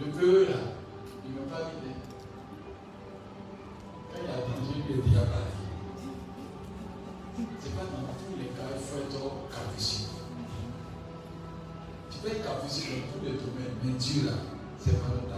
Le peureux là, il ne pas l'idée. Quand il a danger, il est déjà parti. Ce n'est pas dans tous les cas, il faut être capricieux. Tu peux être capricieux dans tous les domaines, mais Dieu là, c'est pas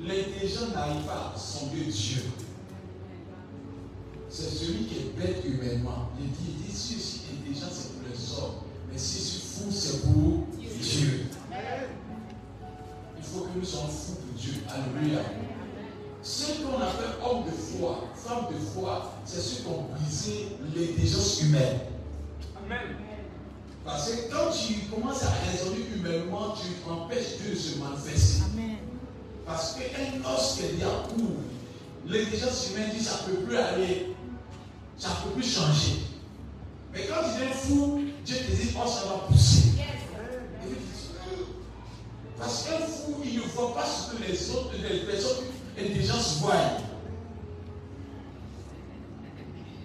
L'intelligent n'arrive pas à sonder Dieu. C'est celui qui est bête humainement. Il dit, il dit si je suis intelligent, c'est pour les hommes. Mais si je suis fou, c'est pour Dieu. Il faut que nous soyons fous pour Dieu. Alléluia. Ceux qu'on appelle hommes de foi, femmes de foi, c'est ceux qui ont brisé l'intelligence humaine. Amen. Parce que quand tu commences à raisonner humainement, tu empêches Dieu de se manifester. Parce os qui est bien court, l'intelligence humaine dit ça ne peut plus aller, ça ne peut plus changer. Mais quand tu es fou, Dieu te dit, oh, ça va pousser. Parce qu'un fou, il ne voit pas ce que les autres, les personnes intelligentes voient.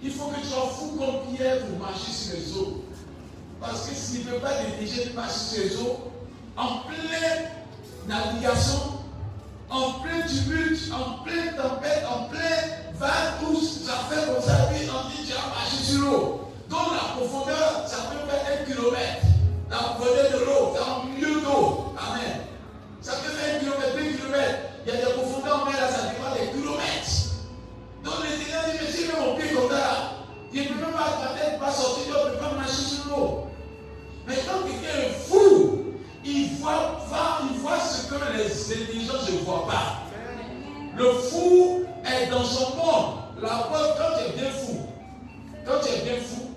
Il faut que tu sois fou comme Pierre pour marcher sur les eaux. Parce que s'il ne veut pas d'intelligence marcher sur les eaux, en pleine navigation, en plein tumulte, en plein tempête, en plein va tous, ça fait comme ça, puis on dit tu as marché sur l'eau. Donc la profondeur, ça peut faire un kilomètre. La profondeur de l'eau, c'est en milieu d'eau. Amen. Ça peut faire un kilomètre, deux kilomètres. Il y a des profondeurs en mer, là, ça dépend des kilomètres. Donc les Seigneur dit, mais si mon pied comme ça, il ne peut même pas, ma tête pas sortir, il ne peut pas marcher sur l'eau. Mais quand quelqu'un est fou, les intelligences ne voient pas. Le fou est dans son monde. La preuve, quand tu es bien fou, quand tu es bien fou,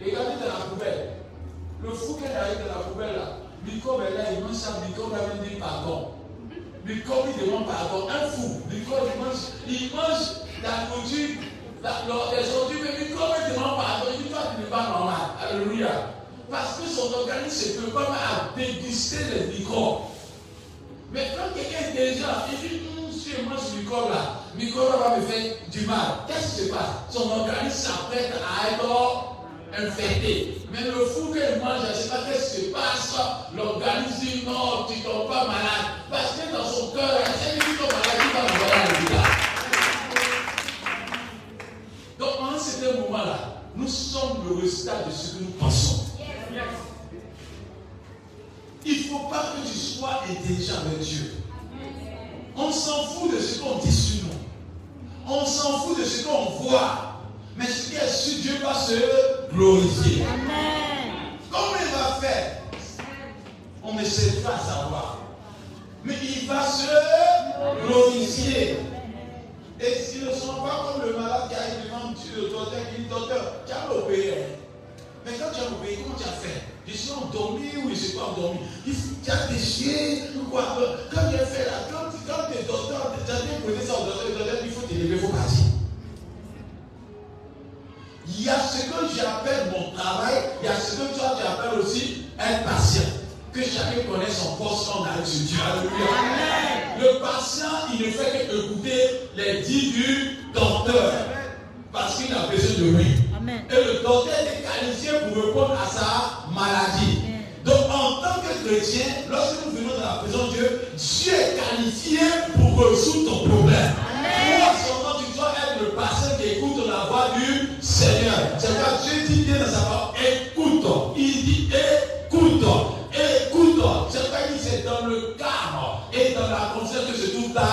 regardez dans la poubelle. Le fou qui est arrivé dans la poubelle là, Microbe est là, il mange ça, Microbe va dire pardon. Microbe il demande pardon. Un fou, Microbe il mange, il mange la nourriture, les ordures, mais Microbe il demande pardon. Il dit toi tu pas normal. Alléluia. Parce que son organisme se prépare à déguster les microbes. Mais quand quelqu'un est déjà, il dit, hum, si je mange ce microbe là, le microbe va me faire du mal. Qu'est-ce qui se passe? Son organisme s'apprête à être infecté. Mais le fou qu'elle mange, je ne sais pas qu'est-ce qui se passe. L'organisme dit non, tu ne tombes pas malade. Parce que dans son cœur, il sait que tu tombes malade, il va envoyer à l'hôpital. Donc, en ce moment-là, nous sommes le résultat de ce que nous pensons. Il ne faut pas que tu sois intelligent avec Dieu. On s'en fout de ce qu'on dit sur nous. On s'en fout de ce qu'on voit. Mais ce qui est sûr, Dieu va se glorifier. Comment il va faire? On ne sait pas savoir. Mais il va se glorifier. Et s'ils ne sont pas comme le malade qui arrive devant le docteur qui dit Docteur, tu as opéré. Mais quand tu as opéré, comment tu as fait? Je suis endormi ou je ne suis pas endormi? Tu as déchiré ou quoi? Quand tu as fait là, quand, quand tes docteurs, tu as déposé ça au docteur, le docteur il faut te lever, il faut partir. Il y a ce que j'appelle mon travail, il y a ce que toi tu appelles aussi un patient. Que chacun connaisse son poste quand on arrive sur Dieu. Alléluia. Le patient, il ne fait que écouter les dits du docteur. Parce qu'il a besoin de lui. Et le docteur est qualifié pour répondre à sa maladie. Donc en tant que chrétien, lorsque nous venons dans la présence de Dieu, Dieu est qualifié pour résoudre ton problème. Toi seulement tu dois être le patient qui écoute la voix du Seigneur. C'est pourquoi Dieu dit bien dans sa parole, écoute. Il dit écoute. Écoute. C'est pourquoi il dit c'est dans le calme et dans la conscience que se trouve ta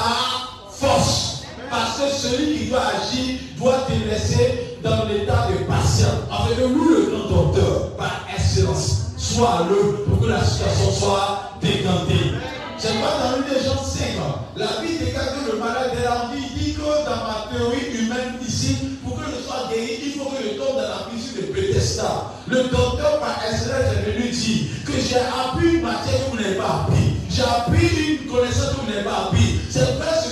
force. Parce que celui qui doit agir doit te laisser dans l'état de patient. En fait, nous, le grand docteur, par excellence, soit l'œuvre pour que la situation soit décantée. C'est pas dans l'une des gens simples. La vie décale que le malade est là. Il dit que dans ma théorie humaine ici, pour que je sois guéri, il faut que je tombe dans la piscine de Bethesda. Le docteur par excellence est venu dire que j'ai appris une matière que vous n'avez pas appris. J'ai appris une connaissance que vous n'avez pas appris. C'est vrai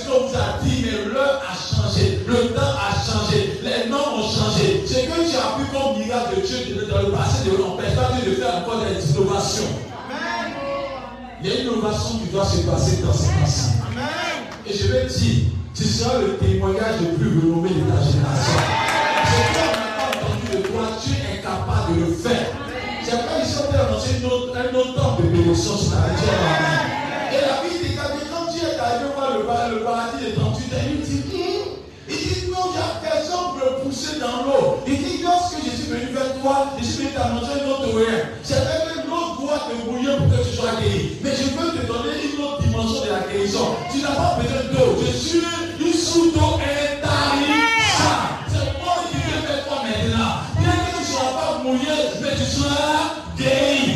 Il y a une innovation qui doit se passer dans ces temps-ci. Et je vais dire, tu seras le témoignage le plus renommé de ta génération. Ce qu'on n'a pas entendu de toi, tu es capable de le faire. C'est ici on t'a annoncé un autre temps de bénédiction sur la Et la vie dit quand Dieu est arrivé voir le, paradis de 38 ans, il dit, hum? il dit non, il n'y a personne pour le pousser dans l'eau. Il dit, lorsque je suis venu vers toi, je suis venu t'annoncer un autre rien. C'est doit te bouillir pour que tu sois guéri. Mais je peux te donner une autre dimension de la guérison. Tu n'as pas besoin d'eau. Je suis une sous d'eau intarissable. C'est moi qui viens vers toi maintenant. Bien que tu ne sois pas mouillé, mais tu seras guéri.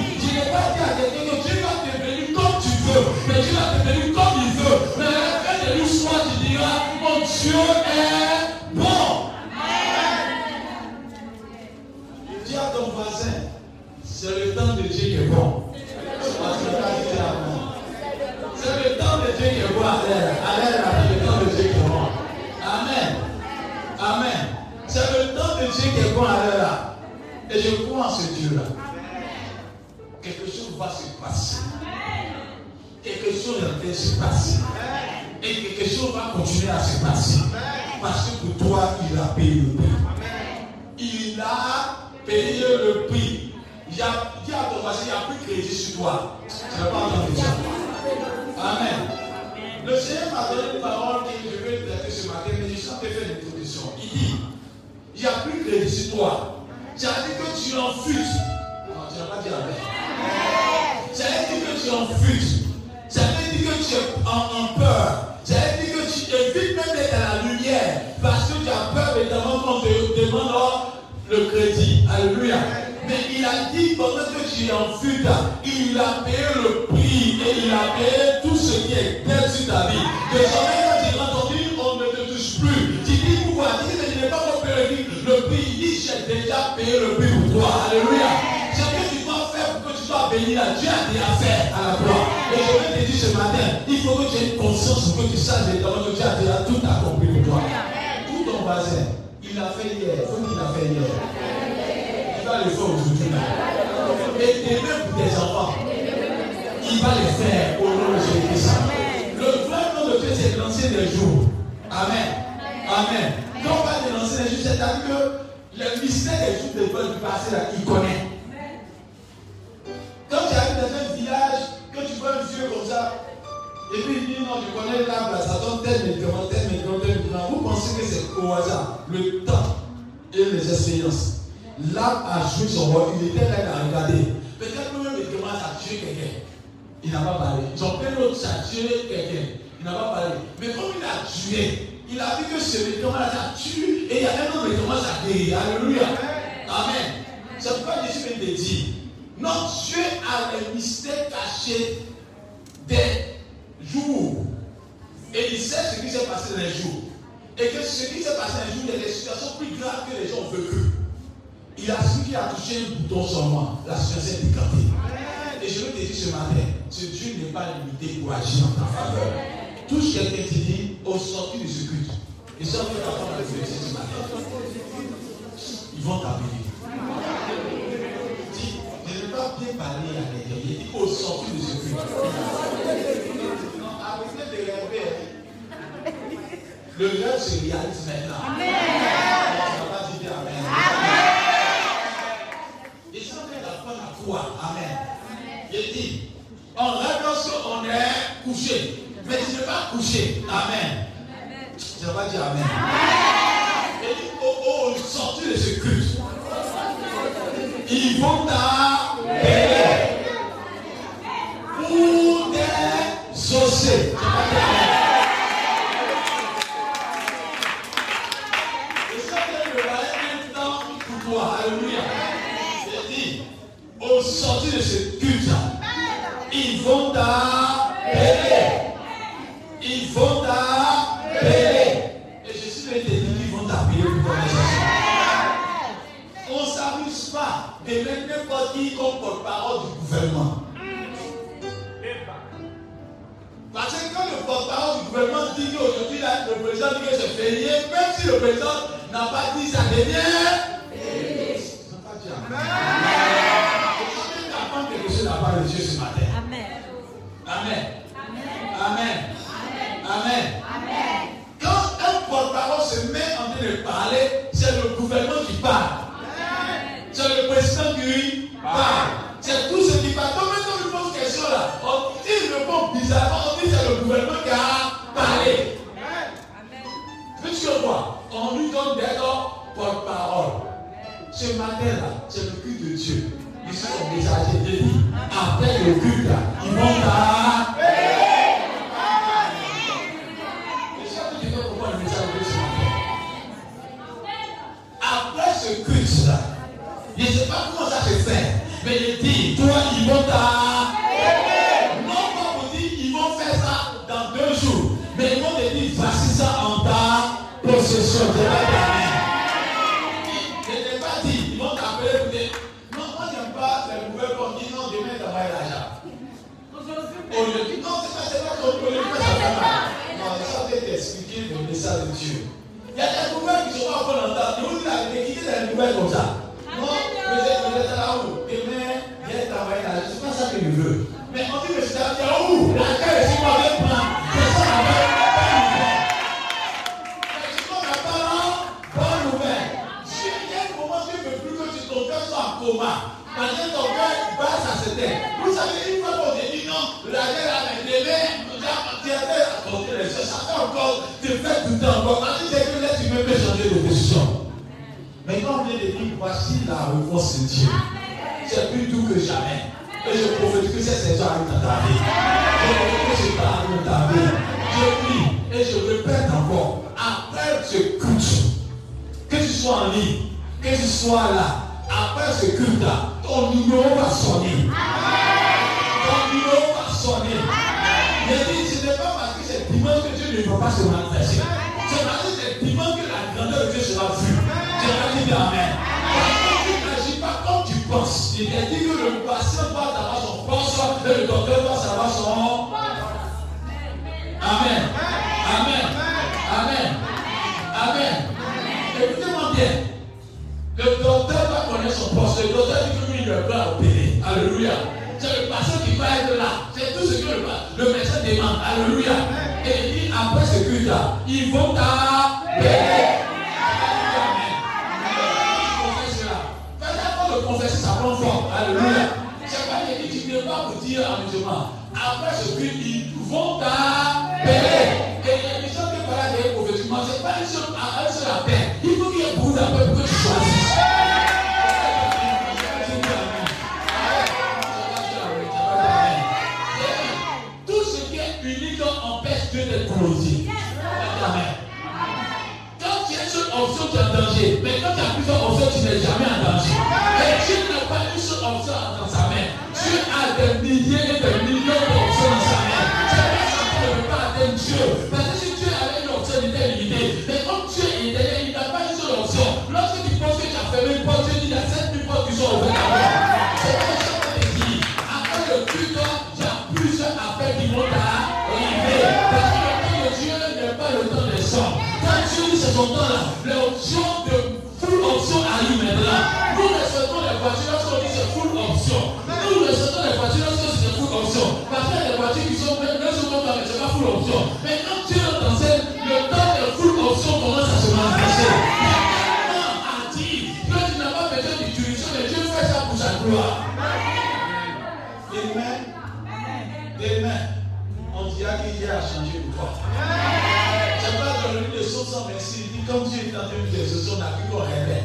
Sait ce qui s'est passé dans les jours. Et que ce qui s'est passé les jours, il y a des situations plus graves que les gens ont vécues. Il a su a touché un bouton seulement. La situation est décantée. Et je veux te dire ce matin, ce Dieu n'est pas limité pour agir en ta faveur. Touche quelqu'un qui dit, au sorti de ce culte, et ça que ta femme ce matin, ils vont t'appeler. Dis, je ne pas bien parler à l'intérieur. Il dit, au sorti de ce Le rêve se réalise maintenant. Amen. Va dire Amen. Et ça fait la foi la foi. Amen. Il dit, on rêve lorsqu'on est couché. Mais tu ne pas couché. Amen. Je ne vais pas dire Amen. Il dit, oh, oh, sorti de ce culte. Ils vont t'appeler pour des. Et comme porte-parole du gouvernement. Parce que quand le porte-parole du gouvernement dit qu'aujourd'hui, le président dit que c'est férié, même si le président n'a pas dit ça férié. Ça n'a pas dit Amen. chose de la part de Dieu ce matin. Amen. Amen. Amen. Amen. Amen. Parle. C'est tout ce qui parle. Donc maintenant, on pose question là. On dit, il répond bizarrement. On dit, c'est le gouvernement qui a parlé. Puisque quoi On lui donne des porte-parole. Ce matin-là, c'est le culte de Dieu. Ils sont messagers de lui. Après le culte, là, ils vont t'appeler. Et ça, tu sais pourquoi le message de ce matin Après ce culte-là, je ne sais pas comment ça se mais dit, toi, ils vont t'appeler. Non pas pour dire, ils vont faire ça dans deux jours, mais ils vont te dire, voici ça en ta possession. Je ne t'ai pas dit, ils vont t'appeler pour dire, non, moi j'aime pas les nouvelles comme dit, non, demain t'envoyer l'argent. Aujourd'hui, non, c'est pas, c'est pas qu'on peut le faire. Non, ça peut t'expliquer le message de Dieu. Il y a des nouvelles qui sont pas bonnes en temps. Nous, a quitter des nouvelles comme ça? C'est pas ça que je veux. Mais on dit que c'est où La terre. C'est bonne nouvelle. Mais la bonne nouvelle, si plus que ton coma. Parce que ton. Vous savez, une fois qu'on dit non, la terre a un délai, tu as fait les choses, ça encore, tu fais tout encore. Changer. Mais quand on voici la réponse de Dieu, c'est plus doux que jamais. Et je prophétise que cette saison arrive dans ta vie. Je prophétise que c'est arrive dans ta vie. Je prie et je répète encore, après ce culte, que tu sois en ligne, que tu sois là, après ce culte-là, ton numéro va sonner. Ton numéro va sonner. ne peut pas se manifester. C'est parce que c'est dimanche que la grandeur de Dieu sera vue. Pas dit Amen. Il est dit que le patient doit avoir son poste et le docteur doit savoir son. Amen. Amen. Amen. Amen. Écoutez-moi bien. Le docteur va connaître son poste. Le docteur dit que lui, il ne pas opérer. Alléluia. C'est le patient qui va être là. C'est tout ce que le, le médecin demande. Alléluia. Et il dit après ce culte-là, ils vont t'appeler. Amusement. Après ce culte, ils vont t'appeler. Et il y a des gens qui parlent des prophétiquement. Ce n'est pas un seul, un seul appel. Il faut qu'il y ait beaucoup d'appels pour tu. Tout ce qui est unique empêche Dieu d'être glorifié. Quand tu es seule option, tu es en danger. Mais quand tu as plusieurs options, tu n'es jamais en danger. Et Dieu n'a pas une seule option. Dieu a des milliers et des millions d'options dans main. C'est pas qu'on ne pas atteindre Dieu. Parce que si Dieu avait une option, il était limité. Mais comme Dieu est derrière, il n'a pas une seule option. Lorsque tu penses que tu as fermé une porte, Dieu dit il y a sept mille portes qui sont ouvertes. C'est pas ça qu'on te dit. Après le culte, il y a plusieurs appels qui vont t'arriver. Parce que le temps de Dieu n'est pas le temps des hommes. Quand Dieu dit c'est son temps là, l'option de full option arrive maintenant. Nous respectons les voitures full option. Mais quand Dieu enseigne, le temps de full option commence à se manifester. Maintenant, a dit que tu n'as pas besoin d'utilisation, mais Dieu fait ça pour sa gloire. Amen. Amen. On dira qu'il y a à changer ou pas. C'est pas dans le livre de Somme 126, il dit comme Dieu est en train de faire on a vu qu'on rêvait.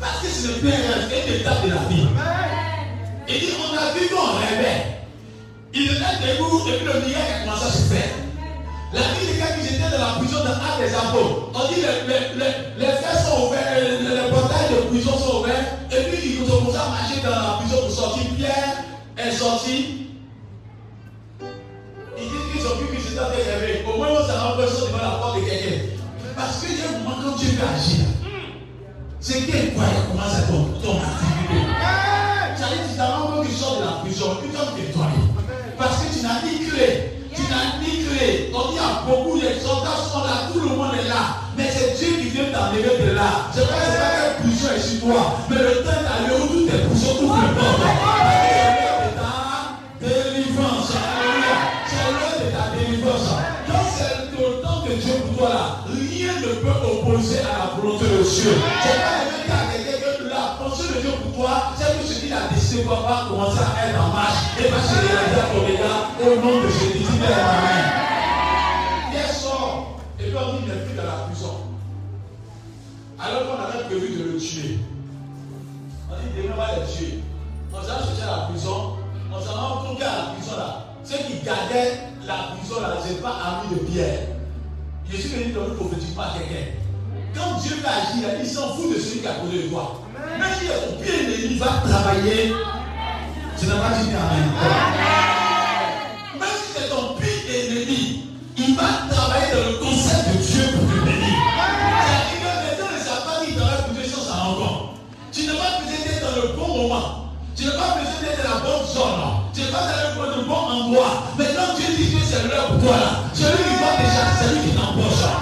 Parce que c'est le plus c'est une étape de la vie. Il dit on a vu qu'on rêvait. Il était debout et puis le miracle a commencé à se faire. La vie des gars qui étaient dans la prison dans Actes des Apôtres, on dit les, les, les, va pas commencer à être en marche et va se réaliser à ton égard au nom de Jésus. Dis Amen. Hier soir, et puis on dit n'est plus dans la prison. Alors qu'on avait prévu de le tuer. On dit demain on va le tuer. On s'est cherché à la prison. On s'en rend compte qu'à la prison là, ceux qui gardaient la prison là, ce n'est pas amis de Pierre. Je suis venu donner prophétiquement à quelqu'un. Quand Dieu va agir, il s'en fout de celui qui a posé le doigt. Même si ton pied ennemi va travailler, tu n'as pas dit Amen. Même si c'est ton pied ennemi, il va travailler dans le concept de Dieu pour te bénir. C'est-à-dire que les gens ne savent pas qu'il travaille pour s'en rendre compte. Tu n'as pas besoin d'être dans le bon moment. Tu n'as pas besoin d'être dans la bonne zone. Tu n'es pas dans le bon endroit. Mais quand Dieu dit que c'est l'heure pour toi là, celui qui va déjà, c'est lui qui t'embauche.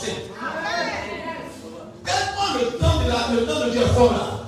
Quand Quando eu estou de la, de temps de fora.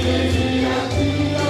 Amen.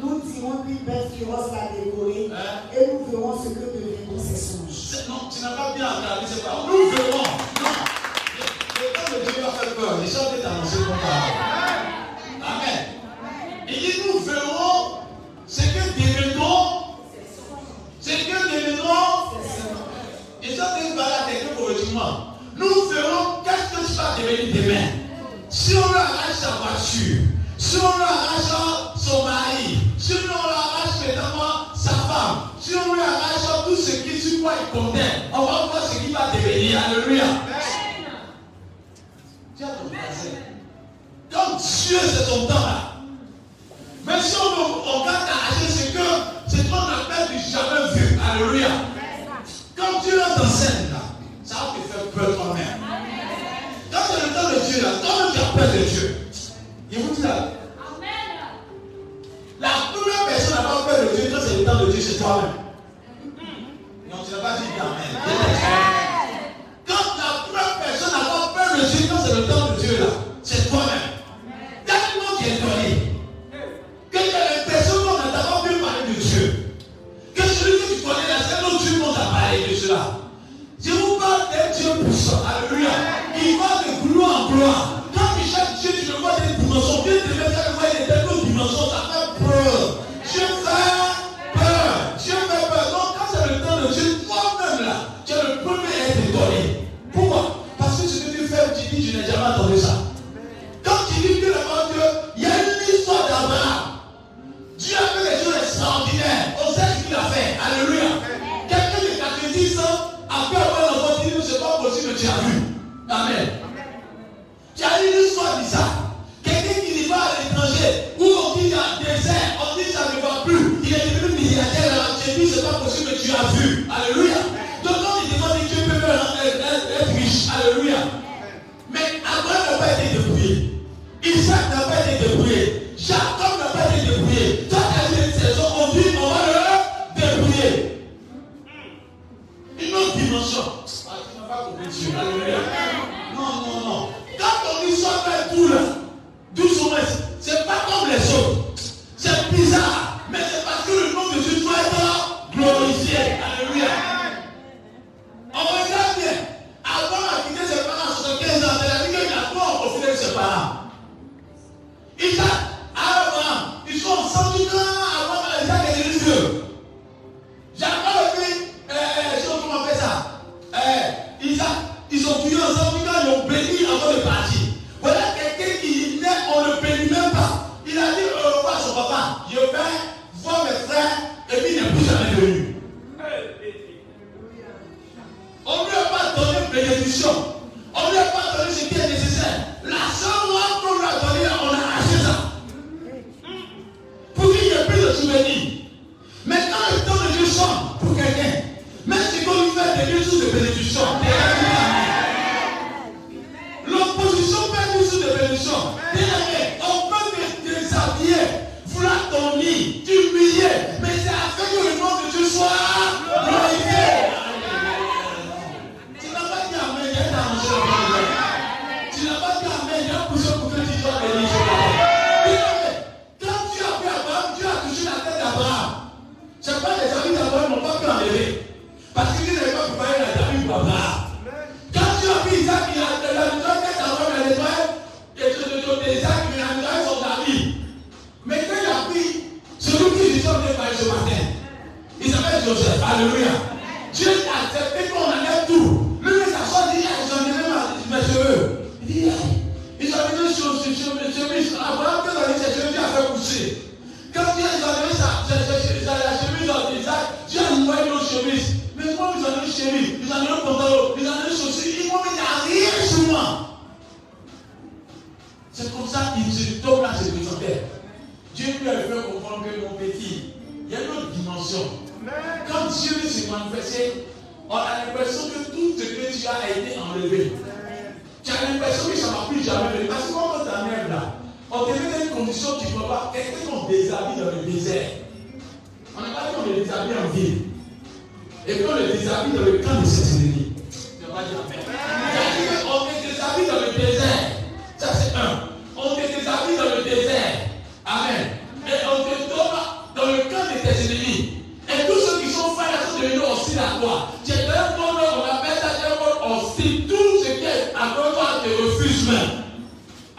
Nous dirons qu'une belle féroce l'a dévoré et nous verrons ce que deviendront ses songes.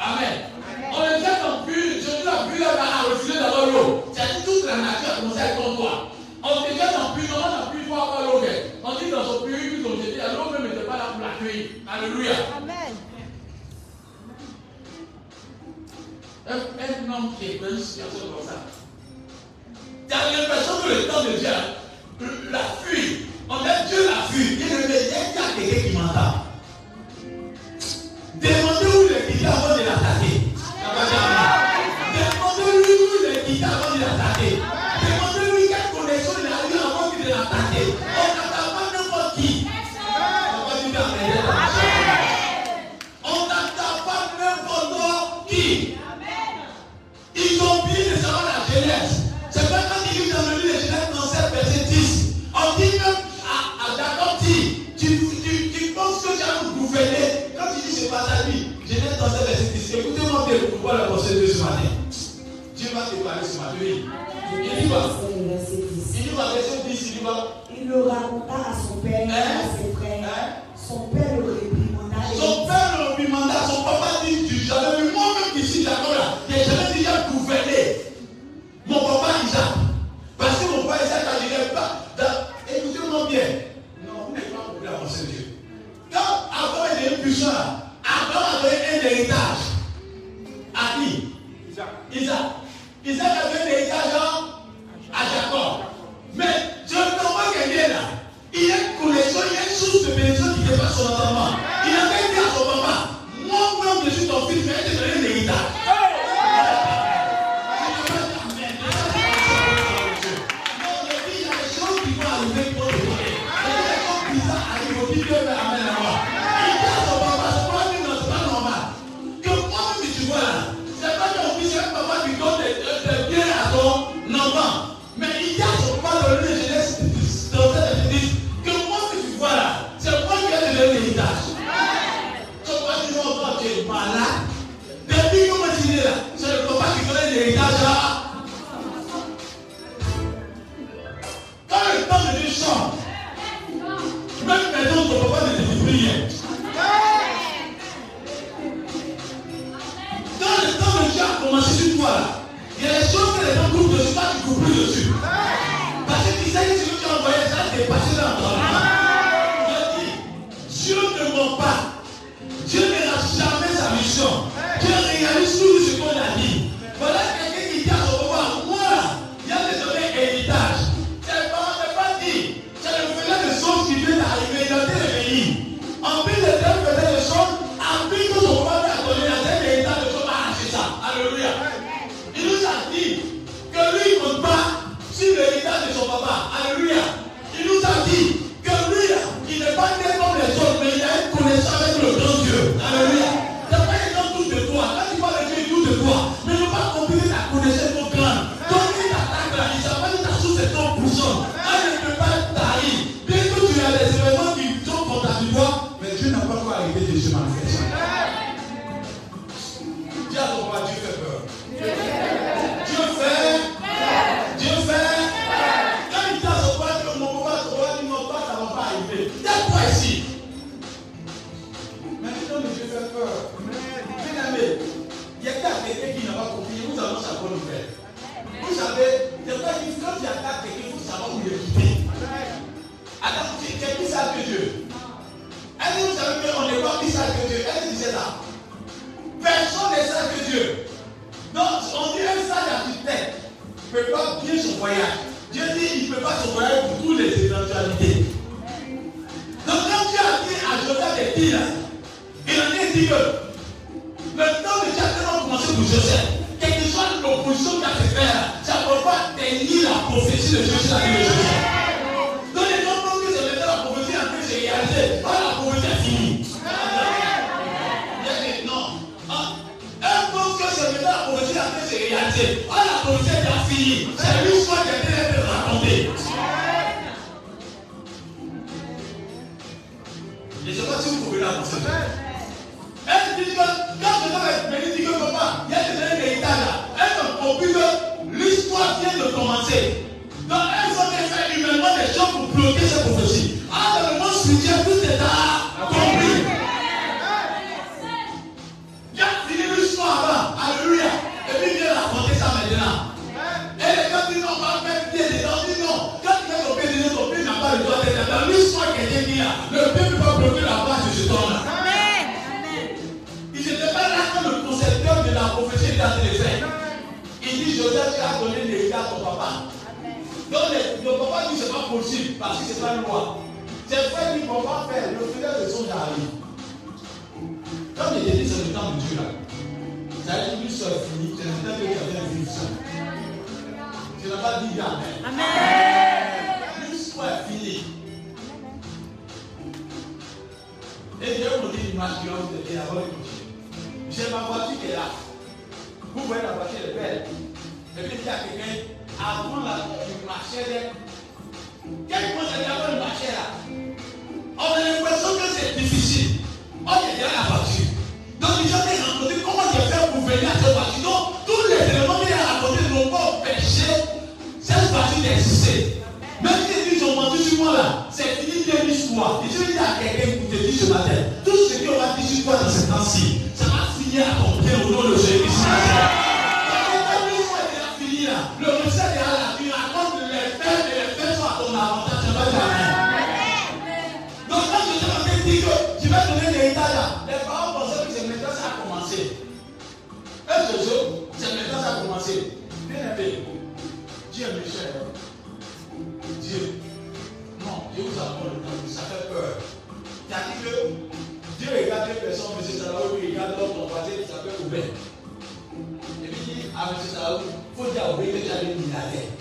Amen. On le jette en cul. Jésus a vu la a refusé d'avoir l'eau. C'est toute la nature a commencé à ton doigt. On te jette en cul, on n'a plus droit à avoir l'eau. On dit dans son pays, ils ont jeté, l'eau même n'était pas là pour l'accueillir. Alléluia. Amen. Un, homme qui est dans une situation comme ça. Tu as l'impression que le temps de Dieu, la fuite, on a Dieu la fuite. Il y a quelqu'un qui m'entend. Voilà pour ce ce matin. Dieu va te parler ce matin. Oui. Il y va. Il y va. Il y va. Il aura part à son père. Hein? possible parce que ce n'est pas une loi. J'ai frères qui ne vont pas faire le faisait de son arrive. Quand il dit c'est le temps de Dieu là, ça veut dire que c'est fini, c'est le temps que quelqu'un ça. Tu n'as pas dit Amen. Amen. L'histoire est finie. Et je vais vous dire l'image que vous avez avant de J'ai ma voiture qui est là. Vous voyez la voiture, elle est belle. Et puis il y a quelqu'un, avant là, qui marchait quand il pose le diable, là. On a l'impression que c'est difficile. On est déjà la voiture. Donc, ils ont été rencontrés. Comment je fait pour venir à cette voiture Donc, tous les éléments qu'il a racontés n'ont pas empêché cette voiture d'exister. Même si ils ont menti sur moi là, c'est fini de l'histoire. Et je dis à quelqu'un qui te dit ce matin, tout ce qu'on va dire sur toi dans ce temps-ci, ça va finir à ton pied au nom de Jésus-Christ. c'est maintenant ça a commencé. Bien aimé, Dieu est méchant. Dieu. Non, Dieu vous apprend le temps, ça fait peur. C'est-à-dire que Dieu regarde une personne, M. Salaou, il regarde l'homme voisin qui s'appelle Oubert. Et puis il dit à M. Salaou, il faut dire à Oubert que tu as des milliardaires.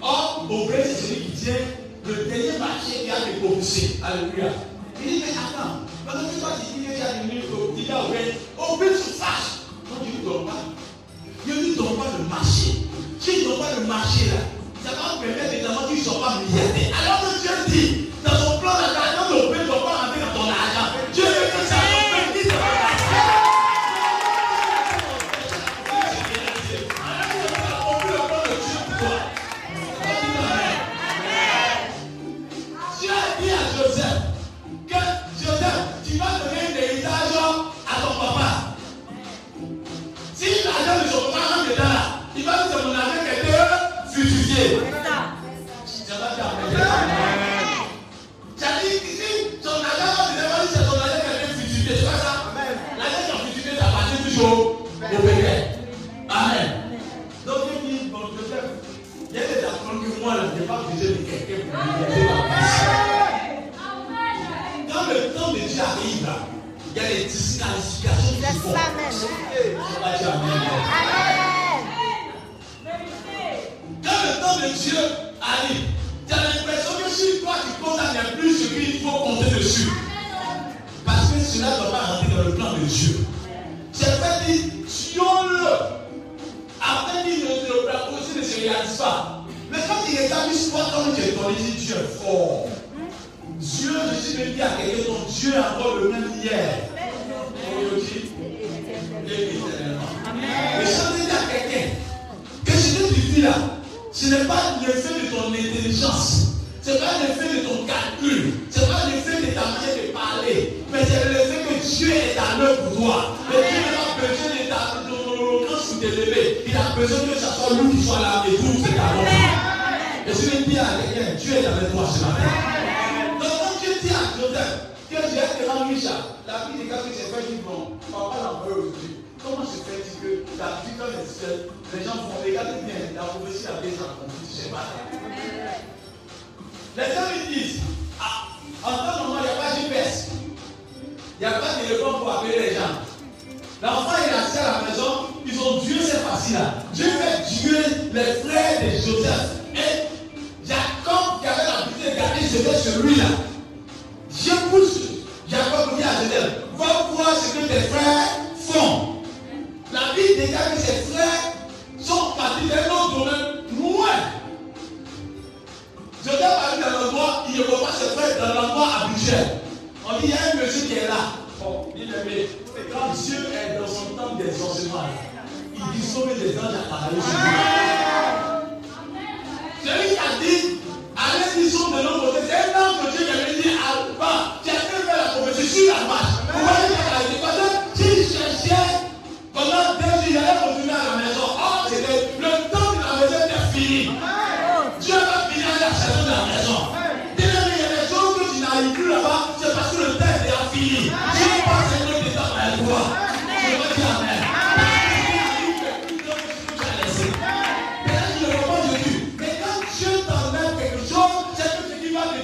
Or, Oubert, c'est celui qui tient le dernier marché qui a été propulsé. Alléluia. Il dit, mais attends, parce que toi, tu dis que tu as des milliardaires, tu dis à Oubert, Oubert se fâche. Quand tu ne donnes pas, Dieu ne lui pas le marché. Si tu ne donnes pas le marché là, ça va me permettre évidemment qu'il ne soit pas milliardaire. Alors que Dieu dit, dans son plan d'attaque,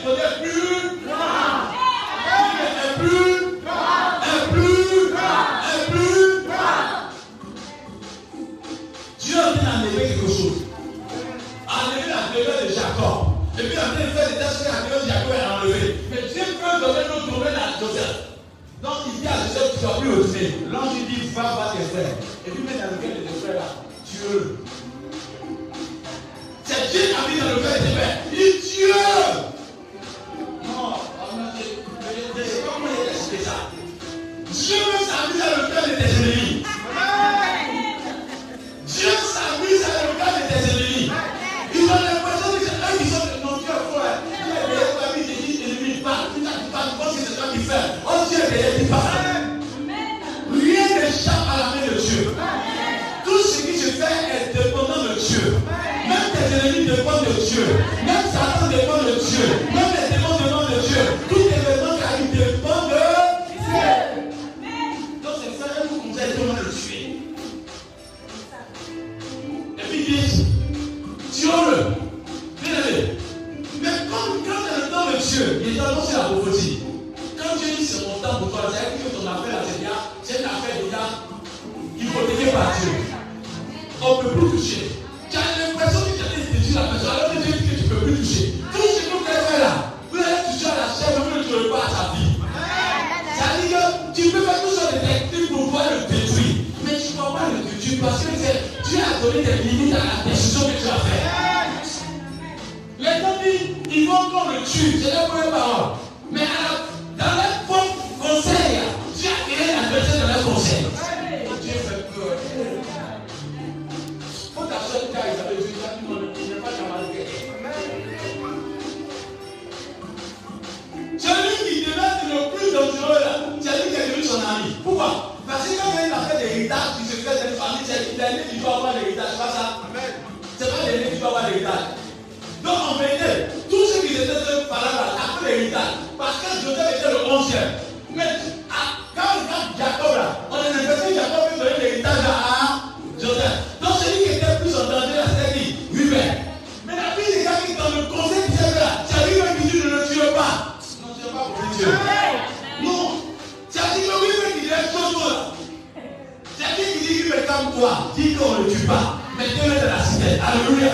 Dieu a à enlevé quelque chose. Enlevé la levée de Jacob. Et puis après, il a fait des tâches à Dieu, Jacob est enlevé. Mais Dieu peut donner le domaine à Joseph. Donc il dit à Joseph, tu ne sois plus au C. Lorsqu'il dit, va, voir tes frères. Et puis, mais la levée de tes frères, Dieu. C'est Dieu qui a bien enlevé tes frères. toi, dis qu'on ne tue pas, mais Dieu est dans la cité. Alléluia.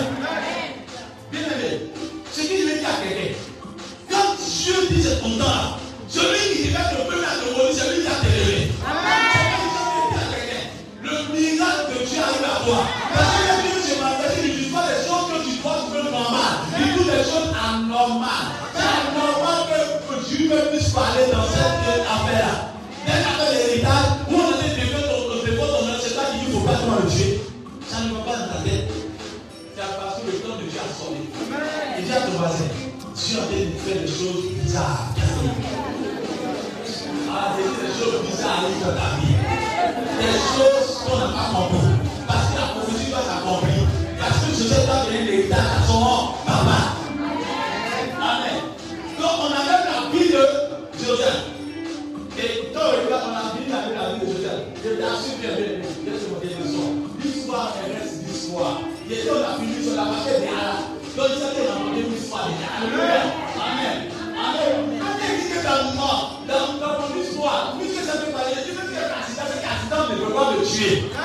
bizarre. Ah, c'est des choses bizarres dans ta vie. Des choses qu'on n'a pas compris. existir.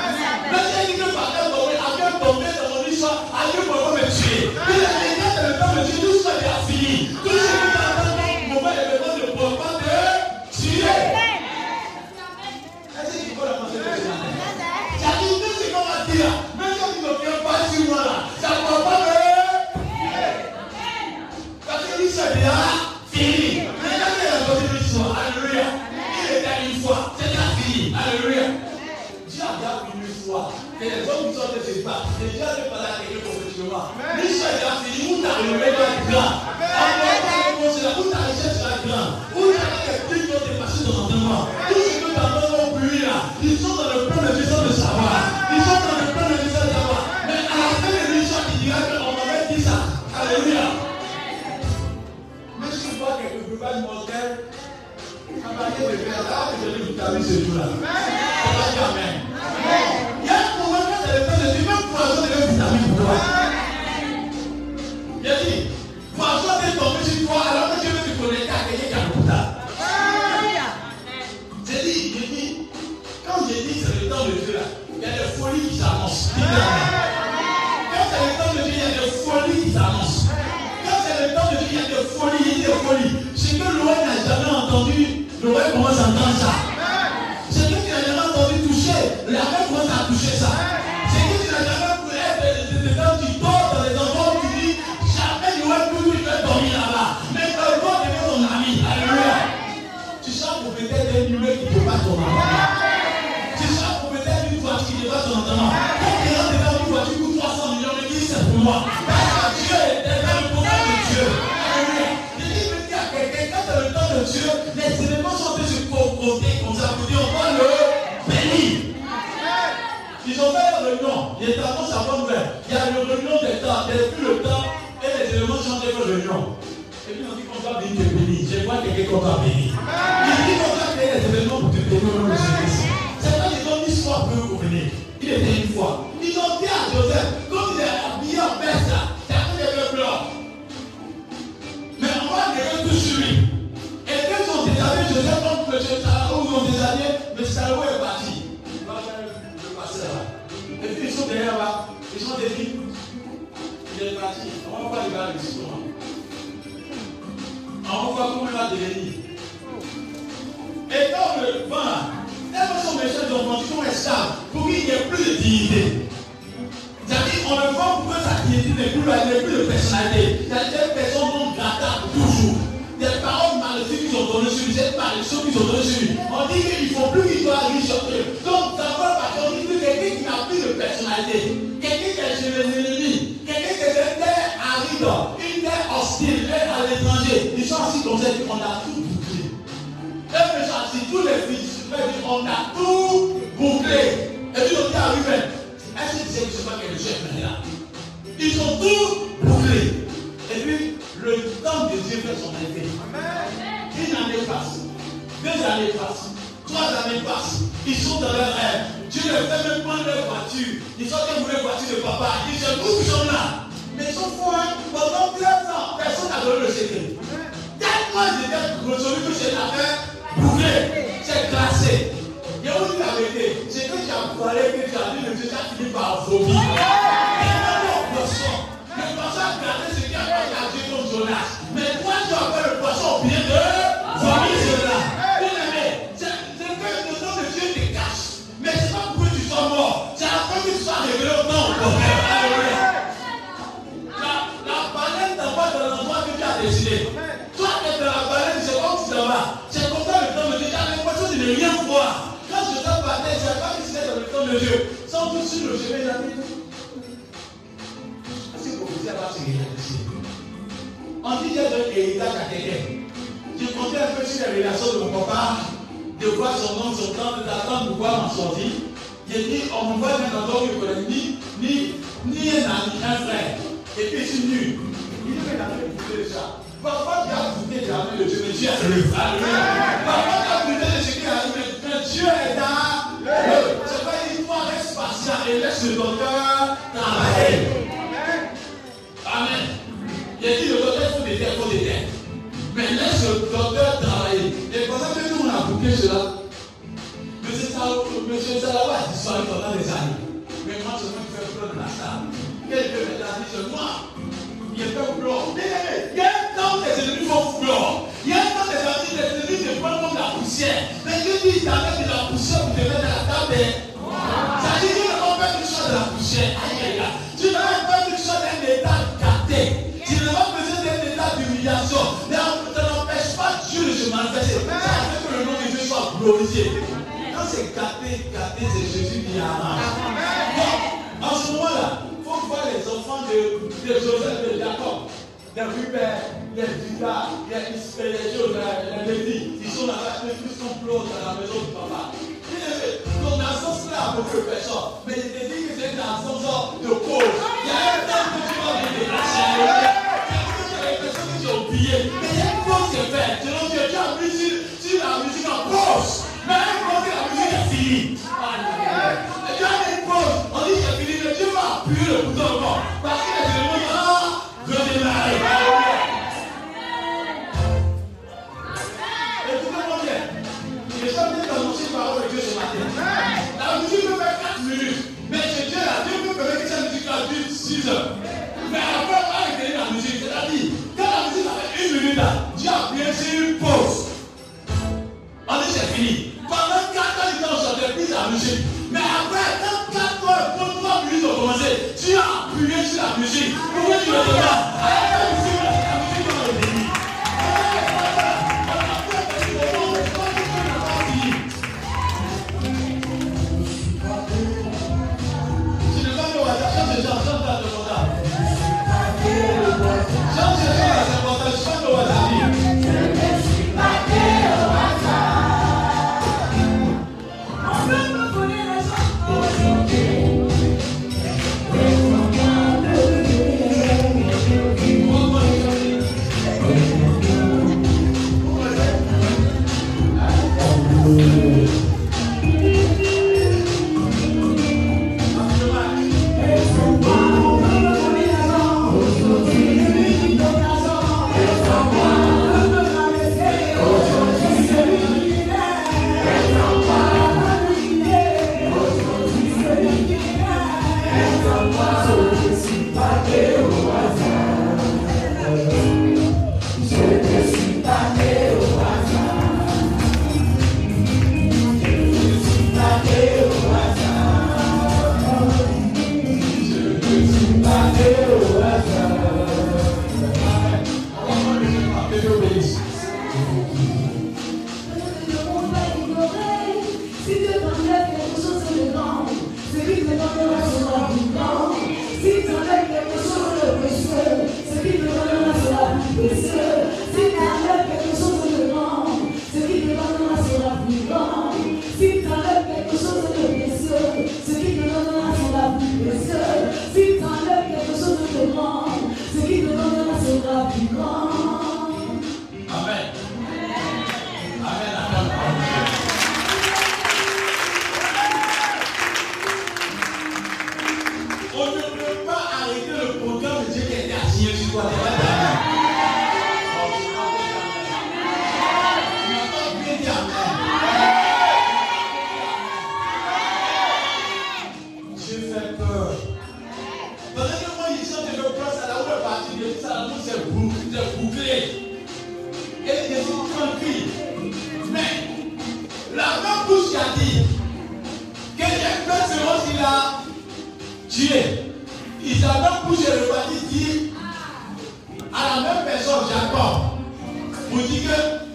Entendu, l'oreille Depuis le temps, et les éléments faire réunion. Et puis on dit qu'on va venir te bénir. Je vois quelqu'un qu'on va bénir. Il dit qu'on va créer des événements pour te bénir au nom de Jésus. C'est pas qu'ils ont dit soit peu pour venir. Il était une fois. Ils ont dit à Joseph, comme il est habillé en perse là, c'est à cause des peuples Mais on va quelqu'un tout sur lui. Et quand ils ont déshabillé Joseph, comme le Sarah, où ils ont déshabillé, le Sarah est parti. Il va faire le passer là. Et puis ils sont derrière là, On va pas. On va voir comment il va devenir. Et quand le vent elles sont méchants qui sont esclaves pour qu'il n'y ait plus de dignité. C'est-à-dire, on le vend pour que sa dignité plus n'est plus de personnalité. C'est-à-dire, des personnes non grattables toujours. Des paroles maléfiques qu'ils ont données sur lui, cette malédiction qu'ils ont donnée sur lui. On dit qu'il ne faut plus qu'il soit riche sur eux. Donc, d'abord, parce qu'on dit que quelqu'un qui n'a plus de personnalité, quelqu'un qui est chez aride, une terre hostile, à l'étranger, ils sont assis comme ça, on a tout bouclé. Et puis, assis, tous les fils, on a tout bouclé. Et puis, on dit à lui-même, est-ce que tu sais que ce n'est pas quelque chose là Ils ont tout bouclé. Et puis, le temps de Dieu fait son effet. Une année passe, deux années passent, trois années passent. Ils sont dans leur rêve. Dieu ne fait même pas leur voiture. Ils sont dans leur voiture de papa. Ils qui sommes là. Mais hein. Pendant 13 ans, personne n'a donné le secret. Tellement j'étais résolu que j'ai l'affaire bouclée. C'est glacé. Il y a où tu l'as été C'est que tu as parlé, que tu as dit, le Dieu t'a fini par vomir. Et même le poisson. Le poisson a gardé ce qui a pas gardé comme Jonas. Mais toi, tu as fait le poisson sortir. J'ai dit, on me voit maintenant donc friendship pour dire que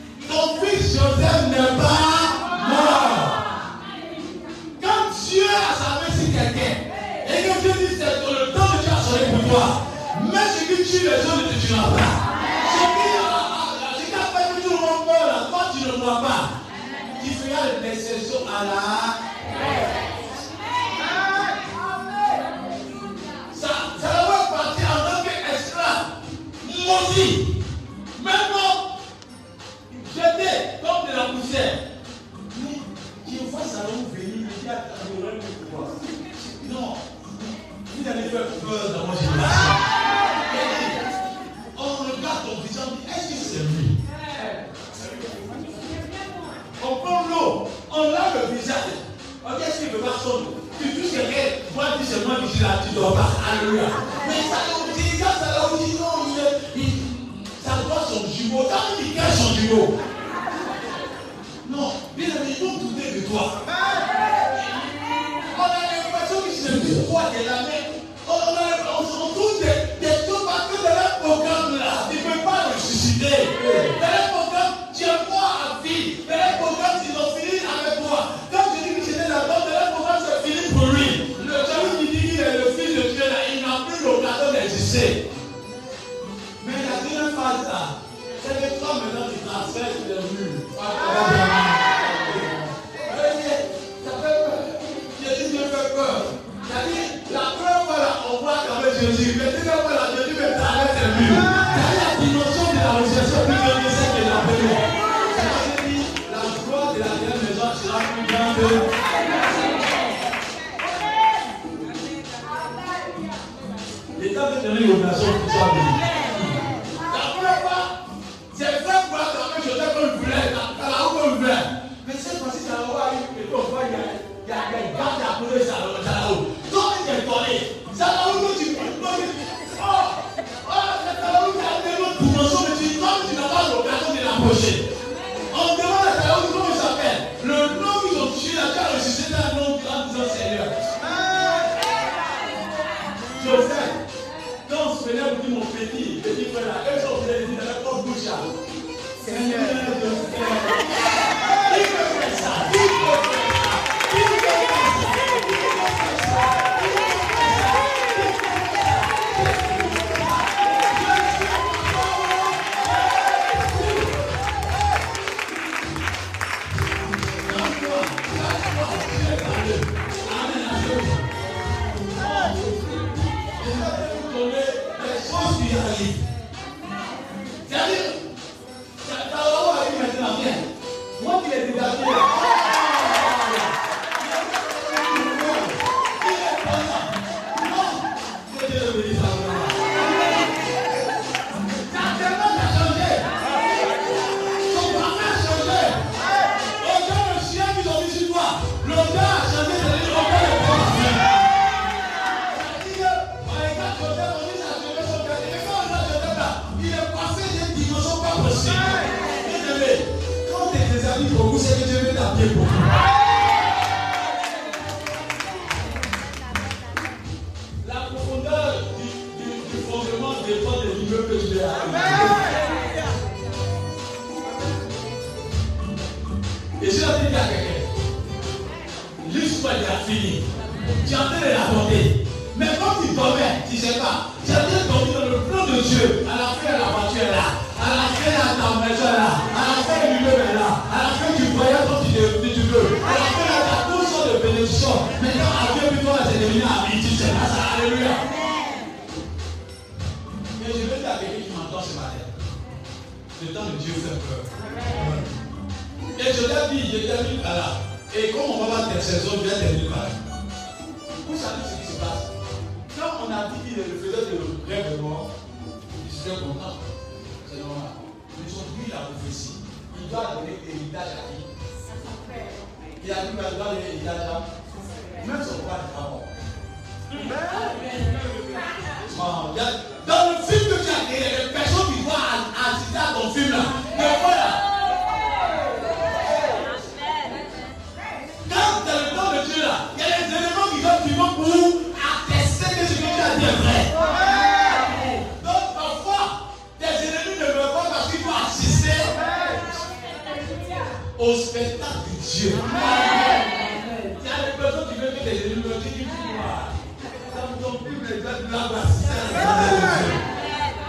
les gens Dieu.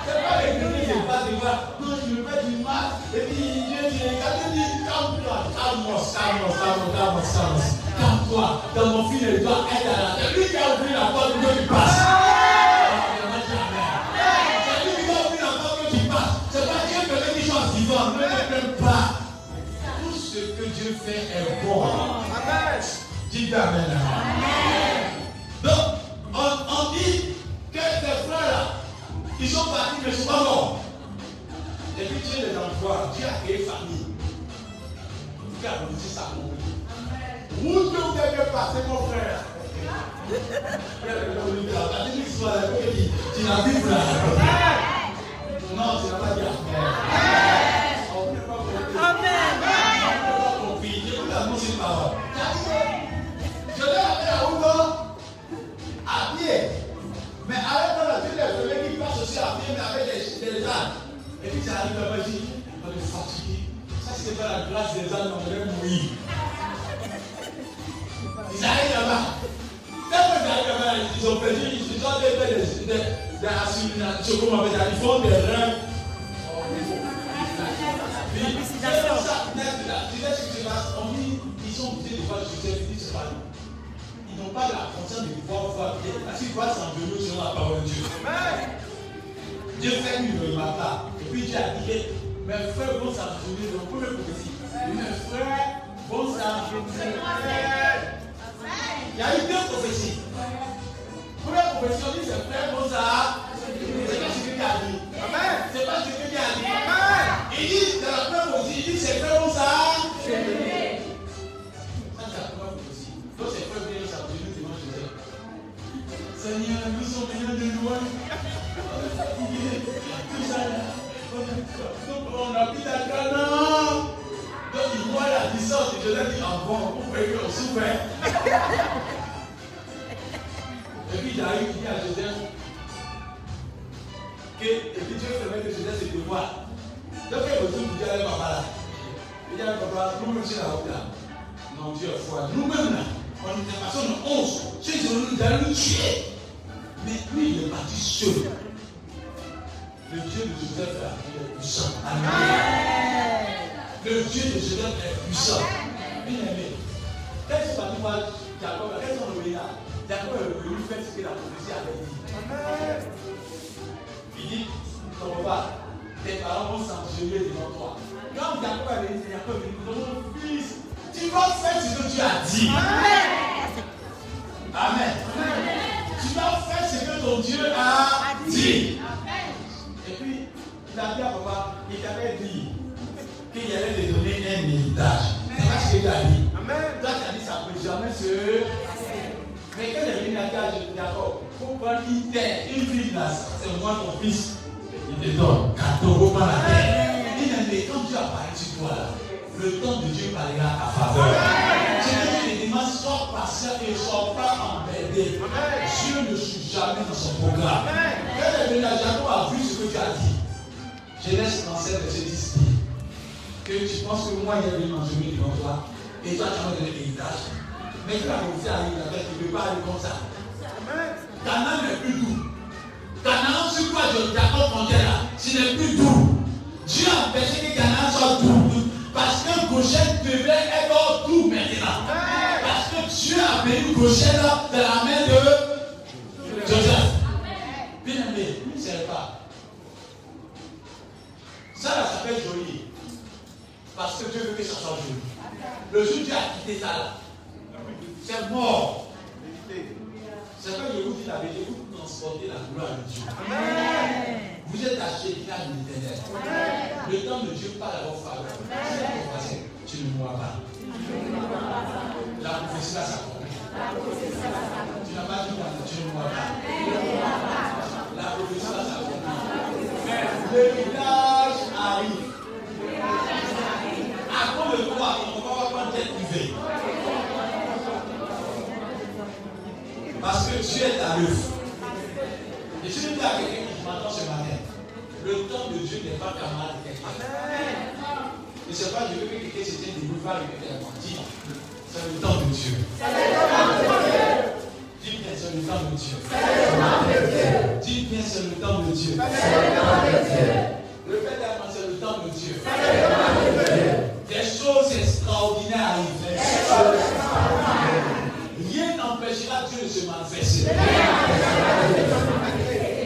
C'est pas les passent de voir, non, je me fais du mal, et puis Dieu dit, quand tu dis, calme-toi, calme-moi, calme-moi, calme-moi. Calme-toi, dans mon fil, il doit être à la tête. Lui qui a ouvert la porte, lui qui passe. Pas ne pas. Tout ce que Dieu fait est bon. Amen. Pas morts. Et puis Dieu les envoie, Dieu a créé famille. Dieu a réussi sa. Où que vous devez passer, mon frère La là, tu n'as vu là. Non, tu n'as pas dit Amen. On ne peut pas compter. On ne peut pas compris. Écoute la musique une parole. Je l'ai appelé à Oudo, à pied. Mais avec la Dieu venait qui passe aussi à pied, mais avec des, des ânes. Et puis ça arrive là-bas, il dit, on est fatigué. Ça, c'était pas la grâce des ânes, on devait mourir. Ils arrivent là-bas. Qu'ils arrivent là-bas, ils ont perdu, ils ont des, des, des, des assimilations, comme on appelle ça, ils font des reins. C'est tu ils sont obligés de voir Joseph, ils disent, c'est pas nous. Ils n'ont pas la conscience de pouvoir voir bien, parce qu'ils doivent s'en venir sur la parole de Dieu. Dieu fait une remarque. Et puis Dieu a dit mes frères vont s'en souvenir de mon premier prophétie. Mes frères vont s'en souvenir. Il y a eu deux prophéties. Première prophétie, on dit ses frères vont s'en C'est pas ce que Dieu a dit. C'est pas ce que Dieu a dit. Il dit dans la preuve aussi, il dit c'est frères comme ça. Ça, c'est la preuve aussi. Donc, c'est frères Seigneur, nous sommes venus de loin. On habite à Canaan. Donc, il voit la distance Joseph dit, ah bon, vous voyez qu'on. Et puis, j'arrive, dit à Joseph, que, et puis Dieu permet que Joseph se dévoile. Donc, il retourne, dit à papa là. Il dit à papa, nous-mêmes, c'est la route là. Non, Dieu froid. Nous-mêmes là, on passés de 11. Ceux qui nous nous. Mais lui, il est parti seul. Le Dieu de Joseph est puissant. Amen. Le Dieu de Joseph est puissant. Bien aimé. Quand ils sont partis voir Jacob, quand ils sont revenus là, Jacob est venu faire ce que la prophétie avait dit. Il dit, ton papa, tes parents vont s'enchaîner devant toi. Quand Jacob avait dit, Jacob, il dit, mon fils, tu vas faire ce que tu as dit. Amen. Tu vas faire ce que ton Dieu a dit. Et puis, il a dit à papa, il t'avait dit qu'il allait te donner un héritage. C'est pas ce qu'il a dit. Toi, tu as dit ça peut jamais se. Mais quand il est venu à Jacob, pour prendre une terre, une ville là, c'est moi ton fils. Il te donne 4 euros par la terre. Il a dit, quand Dieu apparaît sur toi là, le temps de Dieu parlera à faveur. Sois patient et sois pas embêté. Dieu ne suit jamais dans son programme. Quand à Jacob a vu ce que tu as dit. Genèse 37, verset 10 dit que tu penses que moi, il est venu manger devant toi et toi, tu m'as donné l'héritage. Mais tu as réussi à avec, tu ne peux pas aller comme ça. Canaan n'est plus doux. Canaan, sur quoi Jacob comptait là, ce n'est plus doux. Dieu a empêché que Canaan soit doux. Parce que Goshen devait être doux maintenant. Dieu a béni Goshen dans la main de Joseph. Bien aimé, ne pas. Ça là, ça fait joli. Parce que Dieu veut que ça soit joli. Le jour où Dieu a quitté ça c'est mort. C'est que je vous dis la vérité, vous transportez la gloire de Dieu. Vous êtes acheté à l'éternel. Le temps de Dieu parle à vos faveur. Tu ne mourras pas. La prophétie va s'accomplir. Tu n'as pas dit ne mourras pas. La prophétie va s'accomplir. L'héritage arrive. À cause de quoi on va prendre tête privée. Parce que Dieu est à l'œuvre. Et je dire à quelqu'un qui m'entend ce matin, le temps de Dieu n'est pas camarade de quelqu'un. Et c'est pas je veux que quelqu'un se tienne debout, va répéter à moi. Dis, c'est le temps de Dieu. Dis bien, c'est le temps de Dieu. Dis bien, c'est le temps de Dieu. Répète à moi, c'est le temps de Dieu. Des choses extraordinaires arrivent. Rien n'empêchera Dieu de se manifester.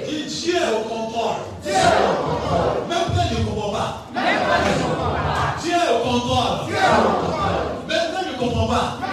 Dis Dieu est au contrôle. Même quand je ne comprends pas. Dieu est au contrôle. Même quand je